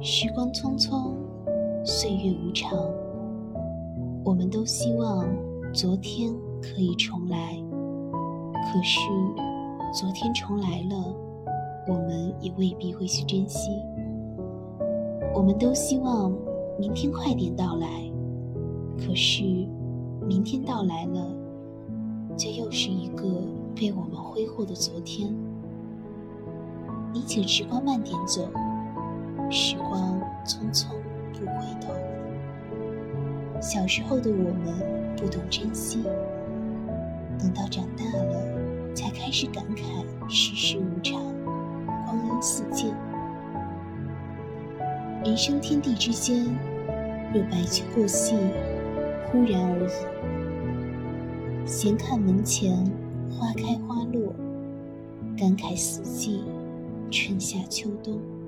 时光匆匆，岁月无常，我们都希望昨天可以重来，可是昨天重来了，我们也未必会去珍惜。我们都希望明天快点到来，可是明天到来了，就又是一个被我们挥霍的昨天。你请时光慢点走，时光匆匆不回头。小时候的我们不懂珍惜，等到长大了，才开始感慨世事无常，光阴似箭。人生天地之间，若白驹过隙，忽然而已。闲看门前花开花落，感慨四季。春夏秋冬。